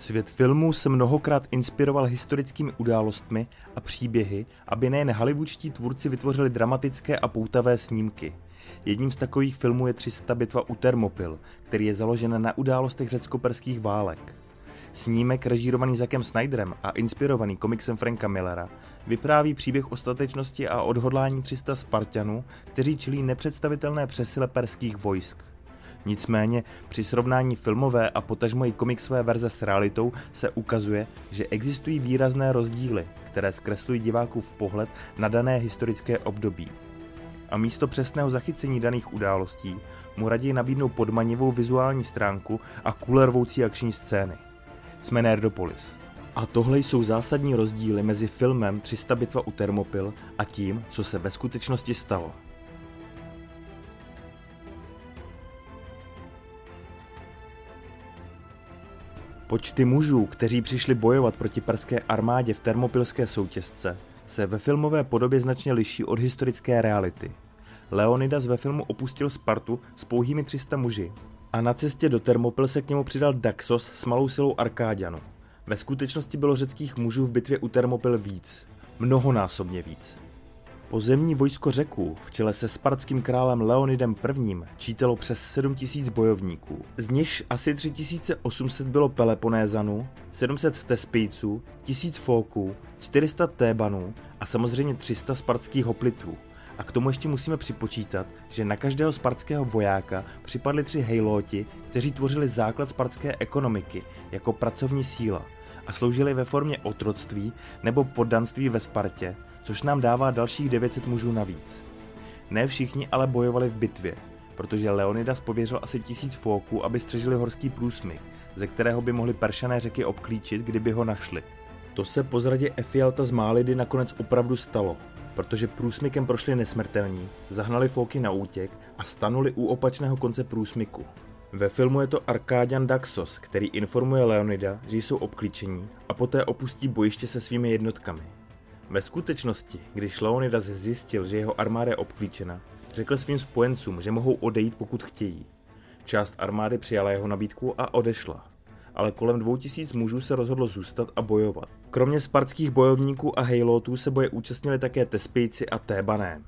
Svět filmů se mnohokrát inspiroval historickými událostmi a příběhy, aby nejen hollywoodští tvůrci vytvořili dramatické a poutavé snímky. Jedním z takových filmů je 300 bitva u Thermopyl, který je založen na událostech řecko-perských válek. Snímek režírovaný Zakem Snyderem a inspirovaný komiksem Franka Millera vypráví příběh o statečnosti a odhodlání 300 Spartanů, kteří čelí nepředstavitelné přesile perských vojsk. Nicméně při srovnání filmové a potažmo i komiksové verze s realitou se ukazuje, že existují výrazné rozdíly, které zkreslují divákův pohled na dané historické období. A místo přesného zachycení daných událostí mu raději nabídnou podmanivou vizuální stránku a kulervoucí akční scény. Jsme Nerdopolis. A tohle jsou zásadní rozdíly mezi filmem 300 bitva u Thermopyl a tím, co se ve skutečnosti stalo. Počty mužů, kteří přišli bojovat proti perské armádě v termopilské soutězce, se ve filmové podobě značně liší od historické reality. Leonidas ve filmu opustil Spartu s pouhými 300 muži a na cestě do Termopil se k němu přidal Daxos s malou silou Arkádianu. Ve skutečnosti bylo řeckých mužů v bitvě u Termopil víc, mnohonásobně víc. Pozemní vojsko řeků v čele se spartským králem Leonidem I. čítalo přes 7000 bojovníků. Z nichž asi 3800 bylo Peloponézanů, 700 Tespejců, 1000 Fóků, 400 Tébanů a samozřejmě 300 spartských hoplitů. A k tomu ještě musíme připočítat, že na každého spartského vojáka připadli tři hejlóti, kteří tvořili základ spartské ekonomiky jako pracovní síla a sloužili ve formě otroctví nebo poddanství ve Spartě, což nám dává dalších 900 mužů navíc. Ne všichni ale bojovali v bitvě, protože Leonidas pověřil asi tisíc fóků, aby střežili horský průsmyk, ze kterého by mohli peršané řeky obklíčit, kdyby ho našli. To se po zradě Efialta z Málidy nakonec opravdu stalo, protože průsmykem prošli nesmrtelní, zahnali fóky na útěk a stanuli u opačného konce průsmyku. Ve filmu je to Arkádian Daxos, který informuje Leonida, že jsou obklíčení a poté opustí bojiště se svými jednotkami. Ve skutečnosti, když Leonidas zjistil, že jeho armáda je obklíčena, řekl svým spojencům, že mohou odejít, pokud chtějí. Část armády přijala jeho nabídku a odešla. Ale kolem 2000 mužů se rozhodlo zůstat a bojovat. Kromě spartských bojovníků a hejlotů se boje účastnili také Tespejci a Tébané.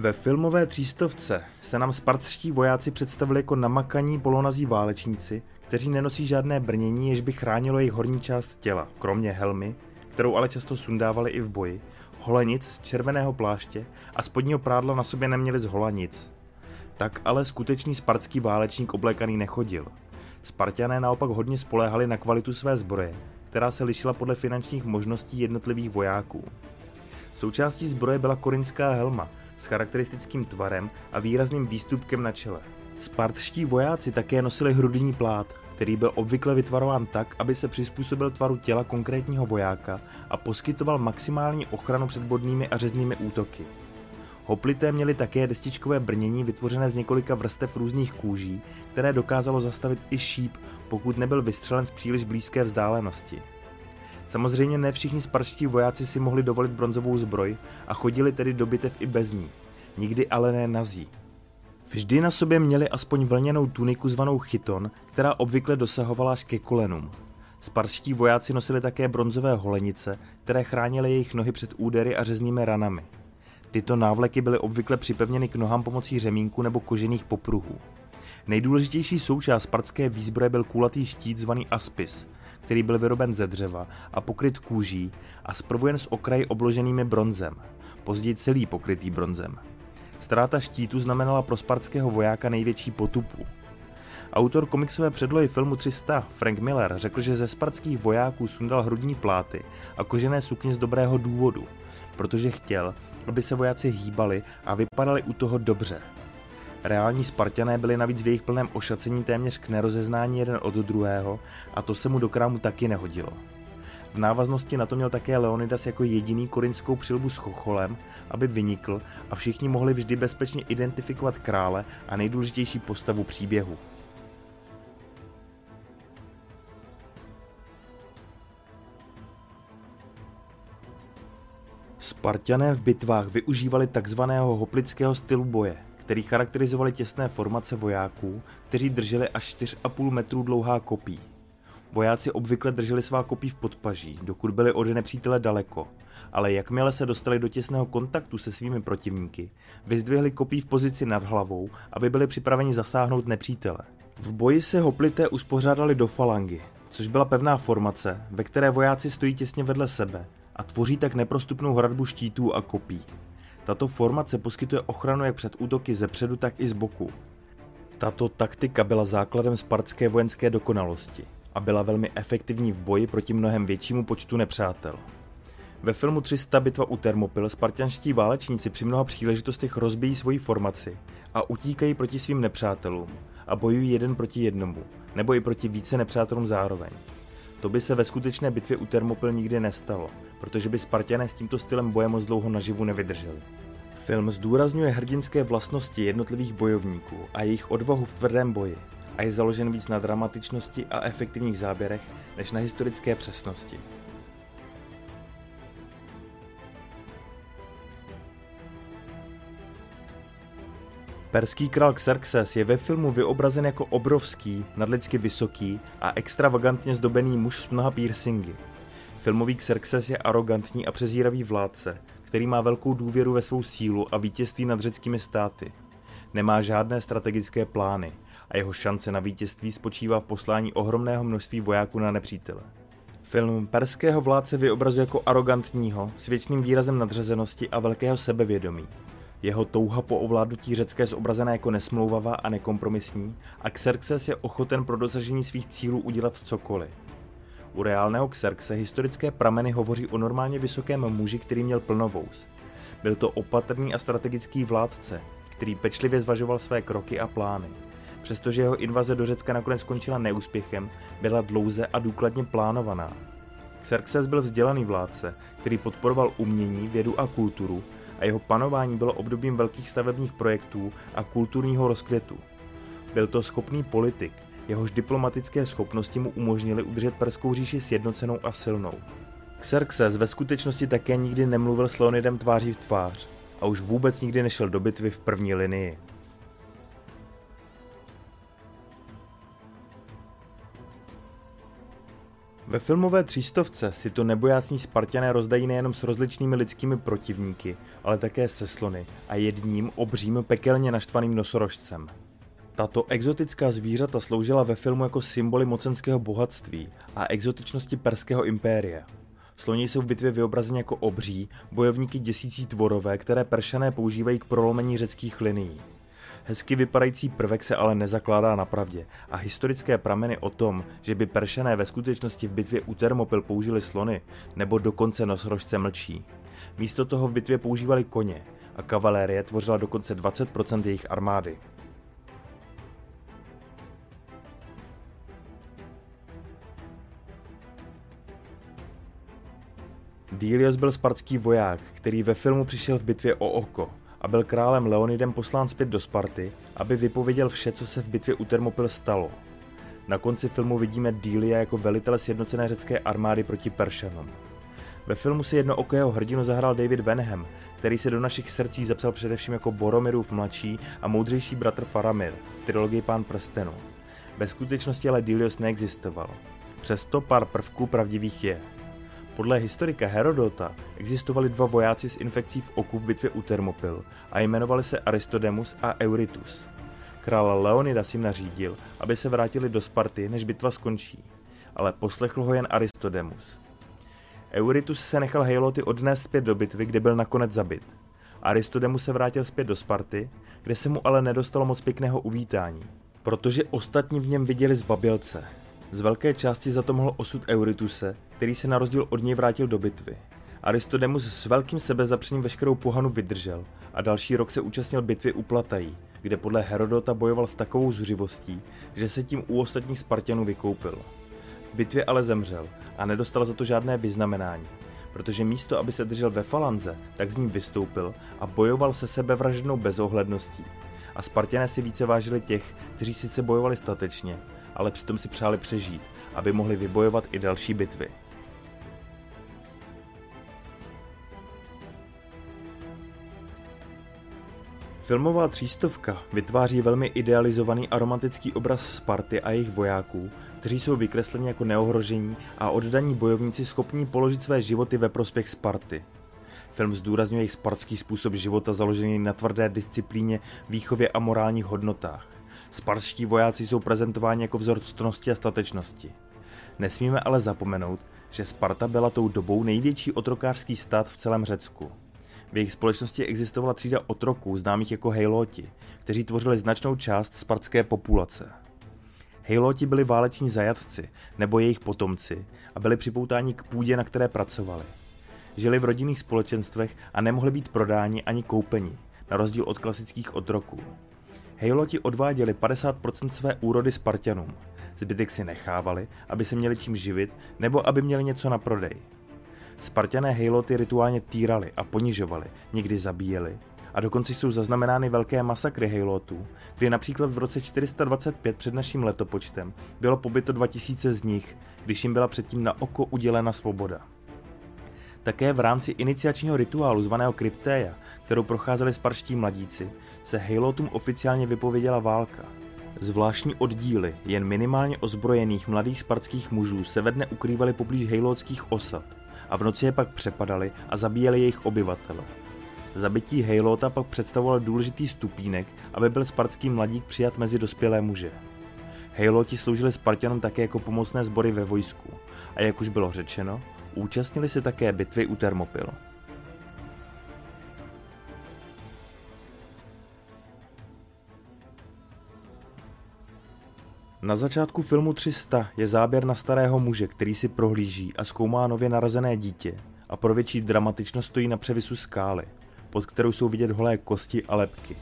Ve filmové třístovce se nám spartští vojáci představili jako namakaní polonazí válečníci, kteří nenosí žádné brnění, jež by chránilo jejich horní část těla, kromě helmy, kterou ale často sundávali i v boji, holenic, červeného pláště a spodního prádla na sobě neměli z hola nic. Tak ale skutečný spartský válečník oblékaný nechodil. Spartané naopak hodně spoléhali na kvalitu své zbroje, která se lišila podle finančních možností jednotlivých vojáků. Součástí zbroje byla korinská helma, s charakteristickým tvarem a výrazným výstupkem na čele. Spartští vojáci také nosili hrudní plát, který byl obvykle vytvarován tak, aby se přizpůsobil tvaru těla konkrétního vojáka a poskytoval maximální ochranu před bodnými a řeznými útoky. Hoplité měli také destičkové brnění vytvořené z několika vrstev různých kůží, které dokázalo zastavit i šíp, pokud nebyl vystřelen z příliš blízké vzdálenosti. Samozřejmě ne všichni sparští vojáci si mohli dovolit bronzovou zbroj a chodili tedy do bitev i bez ní. Nikdy ale ne nazí. Vždy na sobě měli aspoň vlněnou tuniku zvanou chyton, která obvykle dosahovala až ke kolenům. Sparští vojáci nosili také bronzové holenice, které chránily jejich nohy před údery a řeznými ranami. Tyto návleky byly obvykle připevněny k nohám pomocí řemínku nebo kožených popruhů. Nejdůležitější součást spartské výzbroje byl kulatý štít zvaný aspis, který byl vyroben ze dřeva a pokryt kůží a zprvu s okraji obloženými bronzem, později celý pokrytý bronzem. Ztráta štítu znamenala pro spartského vojáka největší potupu. Autor komiksové předlohy filmu 300, Frank Miller, řekl, že ze spartských vojáků sundal hrudní pláty a kožené sukně z dobrého důvodu, protože chtěl, aby se vojáci hýbali a vypadali u toho dobře. Reální Spartané byli navíc v jejich plném ošacení téměř k nerozeznání jeden od druhého a to se mu do krámu taky nehodilo. V návaznosti na to měl také Leonidas jako jediný korinskou přilbu s chocholem, aby vynikl a všichni mohli vždy bezpečně identifikovat krále a nejdůležitější postavu příběhu. Spartané v bitvách využívali takzvaného hoplického stylu boje, který charakterizovali těsné formace vojáků, kteří drželi až 4,5 metrů dlouhá kopí. Vojáci obvykle drželi svá kopí v podpaží, dokud byli od nepřítele daleko, ale jakmile se dostali do těsného kontaktu se svými protivníky, vyzdvihli kopí v pozici nad hlavou, aby byli připraveni zasáhnout nepřítele. V boji se hoplité uspořádali do falangy, což byla pevná formace, ve které vojáci stojí těsně vedle sebe a tvoří tak neprostupnou hradbu štítů a kopí. Tato formace poskytuje ochranu jak před útoky ze předu, tak i z boku. Tato taktika byla základem spartské vojenské dokonalosti a byla velmi efektivní v boji proti mnohem většímu počtu nepřátel. Ve filmu 300 bitva u Termopil spartianští válečníci při mnoha příležitostech rozbijí svoji formaci a utíkají proti svým nepřátelům a bojují jeden proti jednomu, nebo i proti více nepřátelům zároveň. To by se ve skutečné bitvě u Termopil nikdy nestalo, protože by Spartané s tímto stylem boje moc dlouho naživu nevydrželi. Film zdůrazňuje hrdinské vlastnosti jednotlivých bojovníků a jejich odvahu v tvrdém boji a je založen víc na dramatičnosti a efektivních záběrech než na historické přesnosti. Perský král Xerxes je ve filmu vyobrazen jako obrovský, nadlidsky vysoký a extravagantně zdobený muž s mnoha piercingy. Filmový Xerxes je arrogantní a přezíravý vládce, který má velkou důvěru ve svou sílu a vítězství nad řeckými státy. Nemá žádné strategické plány a jeho šance na vítězství spočívá v poslání ohromného množství vojáků na nepřítele. Film perského vládce vyobrazuje jako arrogantního, s věčným výrazem nadřazenosti a velkého sebevědomí. Jeho touha po ovládnutí Řecka je jako nesmlouvavá a nekompromisní a Xerxes je ochoten pro dosažení svých cílů udělat cokoliv. U reálného Xerxe historické prameny hovoří o normálně vysokém muži, který měl plnovous. Byl to opatrný a strategický vládce, který pečlivě zvažoval své kroky a plány. Přestože jeho invaze do Řecka nakonec skončila neúspěchem, byla dlouze a důkladně plánovaná. Xerxes byl vzdělaný vládce, který podporoval umění, vědu a kulturu a jeho panování bylo obdobím velkých stavebních projektů a kulturního rozkvětu. Byl to schopný politik, jehož diplomatické schopnosti mu umožnily udržet Perskou říši sjednocenou a silnou. Xerxes ve skutečnosti také nikdy nemluvil s Leonidem tváří v tvář a už vůbec nikdy nešel do bitvy v první linii. Ve filmové třístovce si to nebojácní Spartané rozdají nejenom s rozličnými lidskými protivníky, ale také se slony a jedním obřím pekelně naštvaným nosorožcem. Tato exotická zvířata sloužila ve filmu jako symboly mocenského bohatství a exotičnosti perského impéria. Sloni jsou v bitvě vyobrazeni jako obří, bojovníky děsící tvorové, které peršané používají k prolomení řeckých linií. Hezky vypadající prvek se ale nezakládá na pravdě a historické prameny o tom, že by peršané ve skutečnosti v bitvě u Termopil použili slony nebo dokonce nosorožce mlčí. Místo toho v bitvě používali koně a kavalérie tvořila dokonce 20% jejich armády. Dilios byl spartský voják, který ve filmu přišel v bitvě o oko a byl králem Leonidem poslán zpět do Sparty, aby vypověděl vše, co se v bitvě u Termopil stalo. Na konci filmu vidíme Dília jako velitele sjednocené řecké armády proti Peršanům. Ve filmu si jednookého hrdinu zahrál David Benham, který se do našich srdcí zapsal především jako Boromirův mladší a moudřejší bratr Faramir v trilogii Pán prstenu. Ve skutečnosti ale Dilios neexistoval. Přesto pár prvků pravdivých je. Podle historika Herodota existovali dva vojáci s infekcí v oku v bitvě u Termopil a jmenovali se Aristodemus a Euritus. Král Leonidas jim nařídil, aby se vrátili do Sparty, než bitva skončí, ale poslechl ho jen Aristodemus. Euritus se nechal Heiloty odnést zpět do bitvy, kde byl nakonec zabit. Aristodemus se vrátil zpět do Sparty, kde se mu ale nedostalo moc pěkného uvítání, protože ostatní v něm viděli zbabělce. Z velké části za to mohl osud Eurytuse, který se na rozdíl od něj vrátil do bitvy. Aristodemus s velkým sebezapřením veškerou pohanu vydržel a další rok se účastnil bitvy u Platají, kde podle Herodota bojoval s takovou zuřivostí, že se tím u ostatních Spartanů vykoupil. V bitvě ale zemřel a nedostal za to žádné vyznamenání, protože místo, aby se držel ve falanze, tak z ní vystoupil a bojoval se sebevražednou bezohledností. A Spartané si více vážili těch, kteří sice bojovali statečně, ale přitom si přáli přežít, aby mohli vybojovat i další bitvy. Filmová třístovka vytváří velmi idealizovaný a romantický obraz Sparty a jejich vojáků, kteří jsou vykresleni jako neohrožení a oddaní bojovníci schopní položit své životy ve prospěch Sparty. Film zdůrazňuje jejich spartský způsob života založený na tvrdé disciplíně, výchově a morálních hodnotách. Spartští vojáci jsou prezentováni jako vzor ctnosti a statečnosti. Nesmíme ale zapomenout, že Sparta byla tou dobou největší otrokářský stát v celém Řecku. V jejich společnosti existovala třída otroků, známých jako hejloti, kteří tvořili značnou část spartské populace. Hejloti byli váleční zajatci nebo jejich potomci a byli připoutáni k půdě, na které pracovali. Žili v rodinných společenstvech a nemohli být prodáni ani koupeni, na rozdíl od klasických otroků. Hejloti odváděli 50% své úrody Spartanům, zbytek si nechávali, aby se měli čím živit nebo aby měli něco na prodej. Spartané hejloty rituálně týrali a ponižovali, někdy zabíjeli. A dokonce jsou zaznamenány velké masakry hejlotů, kdy například v roce 425 před naším letopočtem bylo pobyto 2000 z nich, když jim byla předtím na oko udělena svoboda. Také v rámci iniciačního rituálu zvaného Kryptéja, kterou procházeli sparští mladíci, se hejlotům oficiálně vypověděla válka. Zvláštní oddíly jen minimálně ozbrojených mladých spartských mužů se ve dne ukrývaly poblíž hejlotských osad a v noci je pak přepadali a zabíjeli jejich obyvatele. Zabití Hejlota pak představoval důležitý stupínek, aby byl spartský mladík přijat mezi dospělé muže. Hejloti sloužili Spartanům také jako pomocné sbory ve vojsku a jak už bylo řečeno, účastnili se také bitvy u Termopil. Na začátku filmu 300 je záběr na starého muže, který si prohlíží a zkoumá nově narozené dítě a pro větší dramatičnost stojí na převisu skály, pod kterou jsou vidět holé kosti a lepky.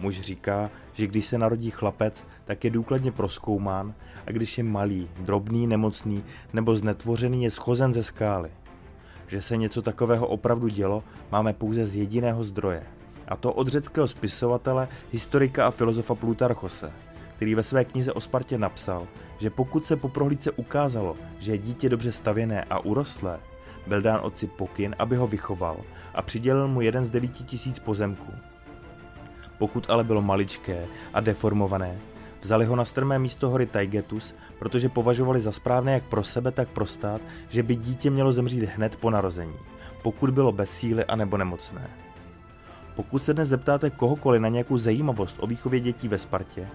Muž říká, že když se narodí chlapec, tak je důkladně proskoumán a když je malý, drobný, nemocný nebo znetvořený je schozen ze skály. Že se něco takového opravdu dělo, máme pouze z jediného zdroje. A to od řeckého spisovatele, historika a filozofa Plutarchose – který ve své knize o Spartě napsal, že pokud se po prohlídce ukázalo, že je dítě dobře stavěné a urostlé, byl dán otci pokyn, aby ho vychoval a přidělil mu jeden z devíti tisíc pozemků. Pokud ale bylo maličké a deformované, vzali ho na strmé místo hory Taigetus, protože považovali za správné jak pro sebe, tak pro stát, že by dítě mělo zemřít hned po narození, pokud bylo bez síly a nebo nemocné. Pokud se dnes zeptáte kohokoliv na nějakou zajímavost o výchově dětí ve Spartě,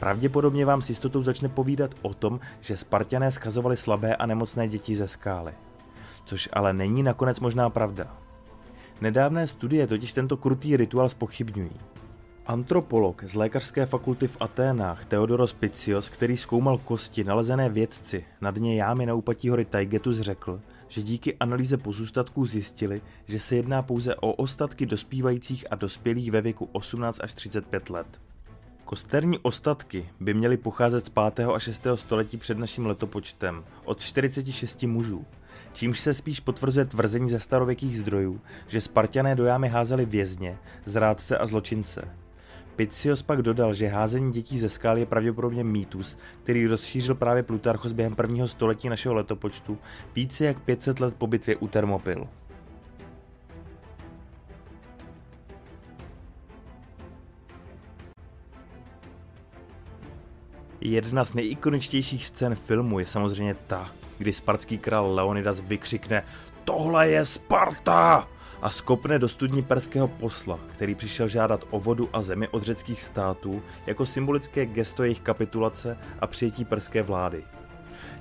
pravděpodobně vám s jistotou začne povídat o tom, že Spartané schazovali slabé a nemocné děti ze skály. Což ale není nakonec možná pravda. Nedávné studie totiž tento krutý rituál spochybňují. Antropolog z lékařské fakulty v Aténách Theodoros Picios, který zkoumal kosti nalezené vědci na dně jámy na úpatí hory Taigetus řekl, že díky analýze pozůstatků zjistili, že se jedná pouze o ostatky dospívajících a dospělých ve věku 18 až 35 let. Kosterní ostatky by měly pocházet z 5. a 6. století před naším letopočtem od 46 mužů, čímž se spíš potvrzuje tvrzení ze starověkých zdrojů, že Spartané do jámy házeli vězně, zrádce a zločince. Picios pak dodal, že házení dětí ze skály je pravděpodobně mýtus, který rozšířil právě Plutarchos během prvního století našeho letopočtu více jak 500 let po bitvě u Termopil. Jedna z nejikoničtějších scén filmu je samozřejmě ta, kdy spartský král Leonidas vykřikne Tohle je Sparta! A skopne do studní perského posla, který přišel žádat o vodu a zemi od řeckých států jako symbolické gesto jejich kapitulace a přijetí perské vlády.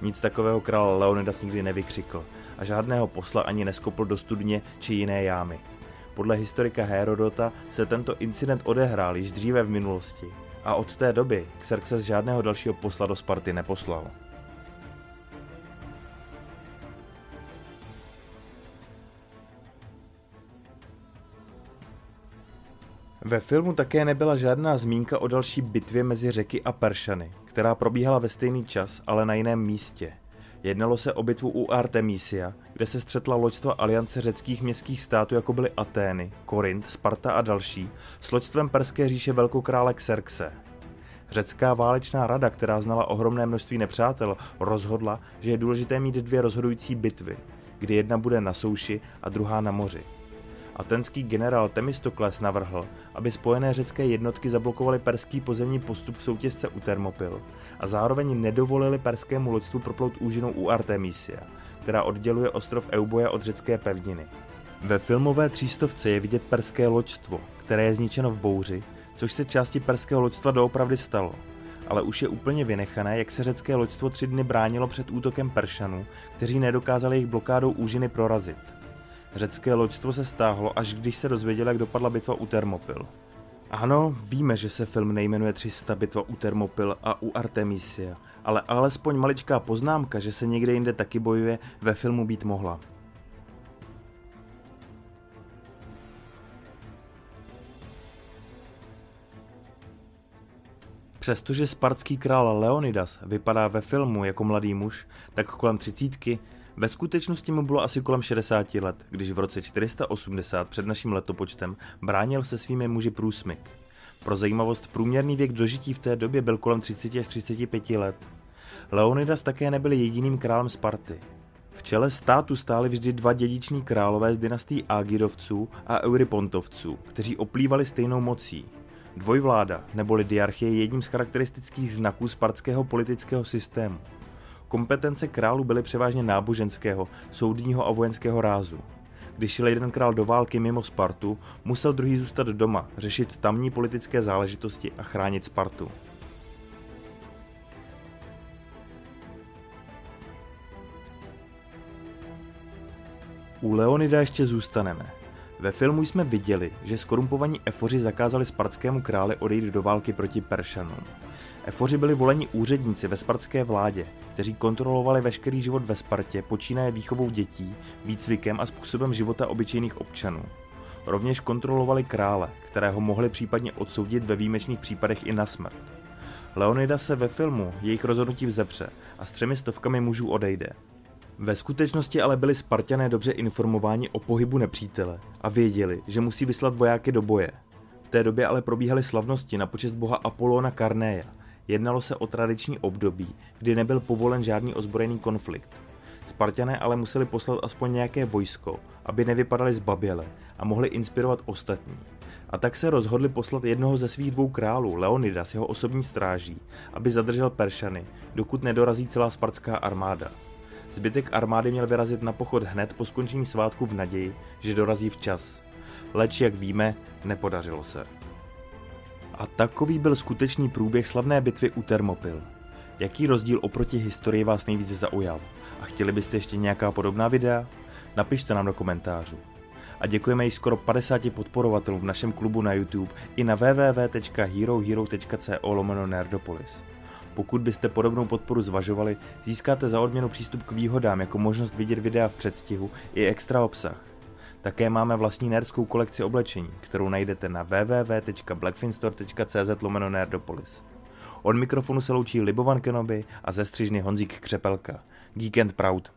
Nic takového král Leonidas nikdy nevykřikl a žádného posla ani neskopl do studně či jiné jámy. Podle historika Herodota se tento incident odehrál již dříve v minulosti a od té doby Xerxes žádného dalšího posla do Sparty neposlal. Ve filmu také nebyla žádná zmínka o další bitvě mezi řeky a Peršany, která probíhala ve stejný čas, ale na jiném místě. Jednalo se o bitvu u Artemisia, kde se střetla loďstva aliance řeckých městských států, jako byly Atény, Korint, Sparta a další, s loďstvem perské říše velkokrále Xerxe. Řecká válečná rada, která znala ohromné množství nepřátel, rozhodla, že je důležité mít dvě rozhodující bitvy, kdy jedna bude na souši a druhá na moři Atenský generál Temistokles navrhl, aby spojené řecké jednotky zablokovaly perský pozemní postup v soutězce u Thermopyl a zároveň nedovolili perskému loďstvu proplout úžinou u Artemisia, která odděluje ostrov Euboja od řecké pevniny. Ve filmové třístovce je vidět perské loďstvo, které je zničeno v bouři, což se části perského loďstva doopravdy stalo. Ale už je úplně vynechané, jak se řecké loďstvo tři dny bránilo před útokem Peršanů, kteří nedokázali jejich blokádou úžiny prorazit. Řecké loďstvo se stáhlo, až když se dozvěděli, jak dopadla bitva u Thermopyl. Ano, víme, že se film nejmenuje 300 bitva u Thermopyl a u Artemisia, ale alespoň maličká poznámka, že se někde jinde taky bojuje, ve filmu být mohla. Přestože spartský král Leonidas vypadá ve filmu jako mladý muž, tak kolem třicítky, ve skutečnosti mu bylo asi kolem 60 let, když v roce 480 před naším letopočtem bránil se svými muži průsmyk. Pro zajímavost průměrný věk dožití v té době byl kolem 30 až 35 let. Leonidas také nebyl jediným králem Sparty. V čele státu stáli vždy dva dědiční králové z dynastii Agidovců a Eurypontovců, kteří oplývali stejnou mocí. Dvojvláda neboli diarchie je jedním z charakteristických znaků spartského politického systému. Kompetence králu byly převážně náboženského, soudního a vojenského rázu. Když šel jeden král do války mimo Spartu, musel druhý zůstat doma, řešit tamní politické záležitosti a chránit Spartu. U Leonida ještě zůstaneme. Ve filmu jsme viděli, že skorumpovaní efoři zakázali spartskému králi odejít do války proti Peršanům. Efoři byli voleni úředníci ve spartské vládě, kteří kontrolovali veškerý život ve Spartě, počínaje výchovou dětí, výcvikem a způsobem života obyčejných občanů. Rovněž kontrolovali krále, kterého mohli případně odsoudit ve výjimečných případech i na smrt. Leonida se ve filmu jejich rozhodnutí vzepře a s třemi stovkami mužů odejde. Ve skutečnosti ale byli Spartané dobře informováni o pohybu nepřítele a věděli, že musí vyslat vojáky do boje. V té době ale probíhaly slavnosti na počest boha Apolona Karnéja. Jednalo se o tradiční období, kdy nebyl povolen žádný ozbrojený konflikt. Spartané ale museli poslat aspoň nějaké vojsko, aby nevypadali zbaběle a mohli inspirovat ostatní. A tak se rozhodli poslat jednoho ze svých dvou králů, Leonida s jeho osobní stráží, aby zadržel Peršany, dokud nedorazí celá spartská armáda. Zbytek armády měl vyrazit na pochod hned po skončení svátku v naději, že dorazí včas. Leč, jak víme, nepodařilo se. A takový byl skutečný průběh slavné bitvy u Thermopyl. Jaký rozdíl oproti historii vás nejvíce zaujal? A chtěli byste ještě nějaká podobná videa? Napište nám do komentářů. A děkujeme již skoro 50 podporovatelům v našem klubu na YouTube i na www.herohero.co lomeno nerdopolis. Pokud byste podobnou podporu zvažovali, získáte za odměnu přístup k výhodám jako možnost vidět videa v předstihu i extra obsah. Také máme vlastní nerdskou kolekci oblečení, kterou najdete na www.blackfinstore.cz lomeno nerdopolis. Od mikrofonu se loučí Libovan Kenobi a ze střižny Honzík Křepelka. Geek and Proud.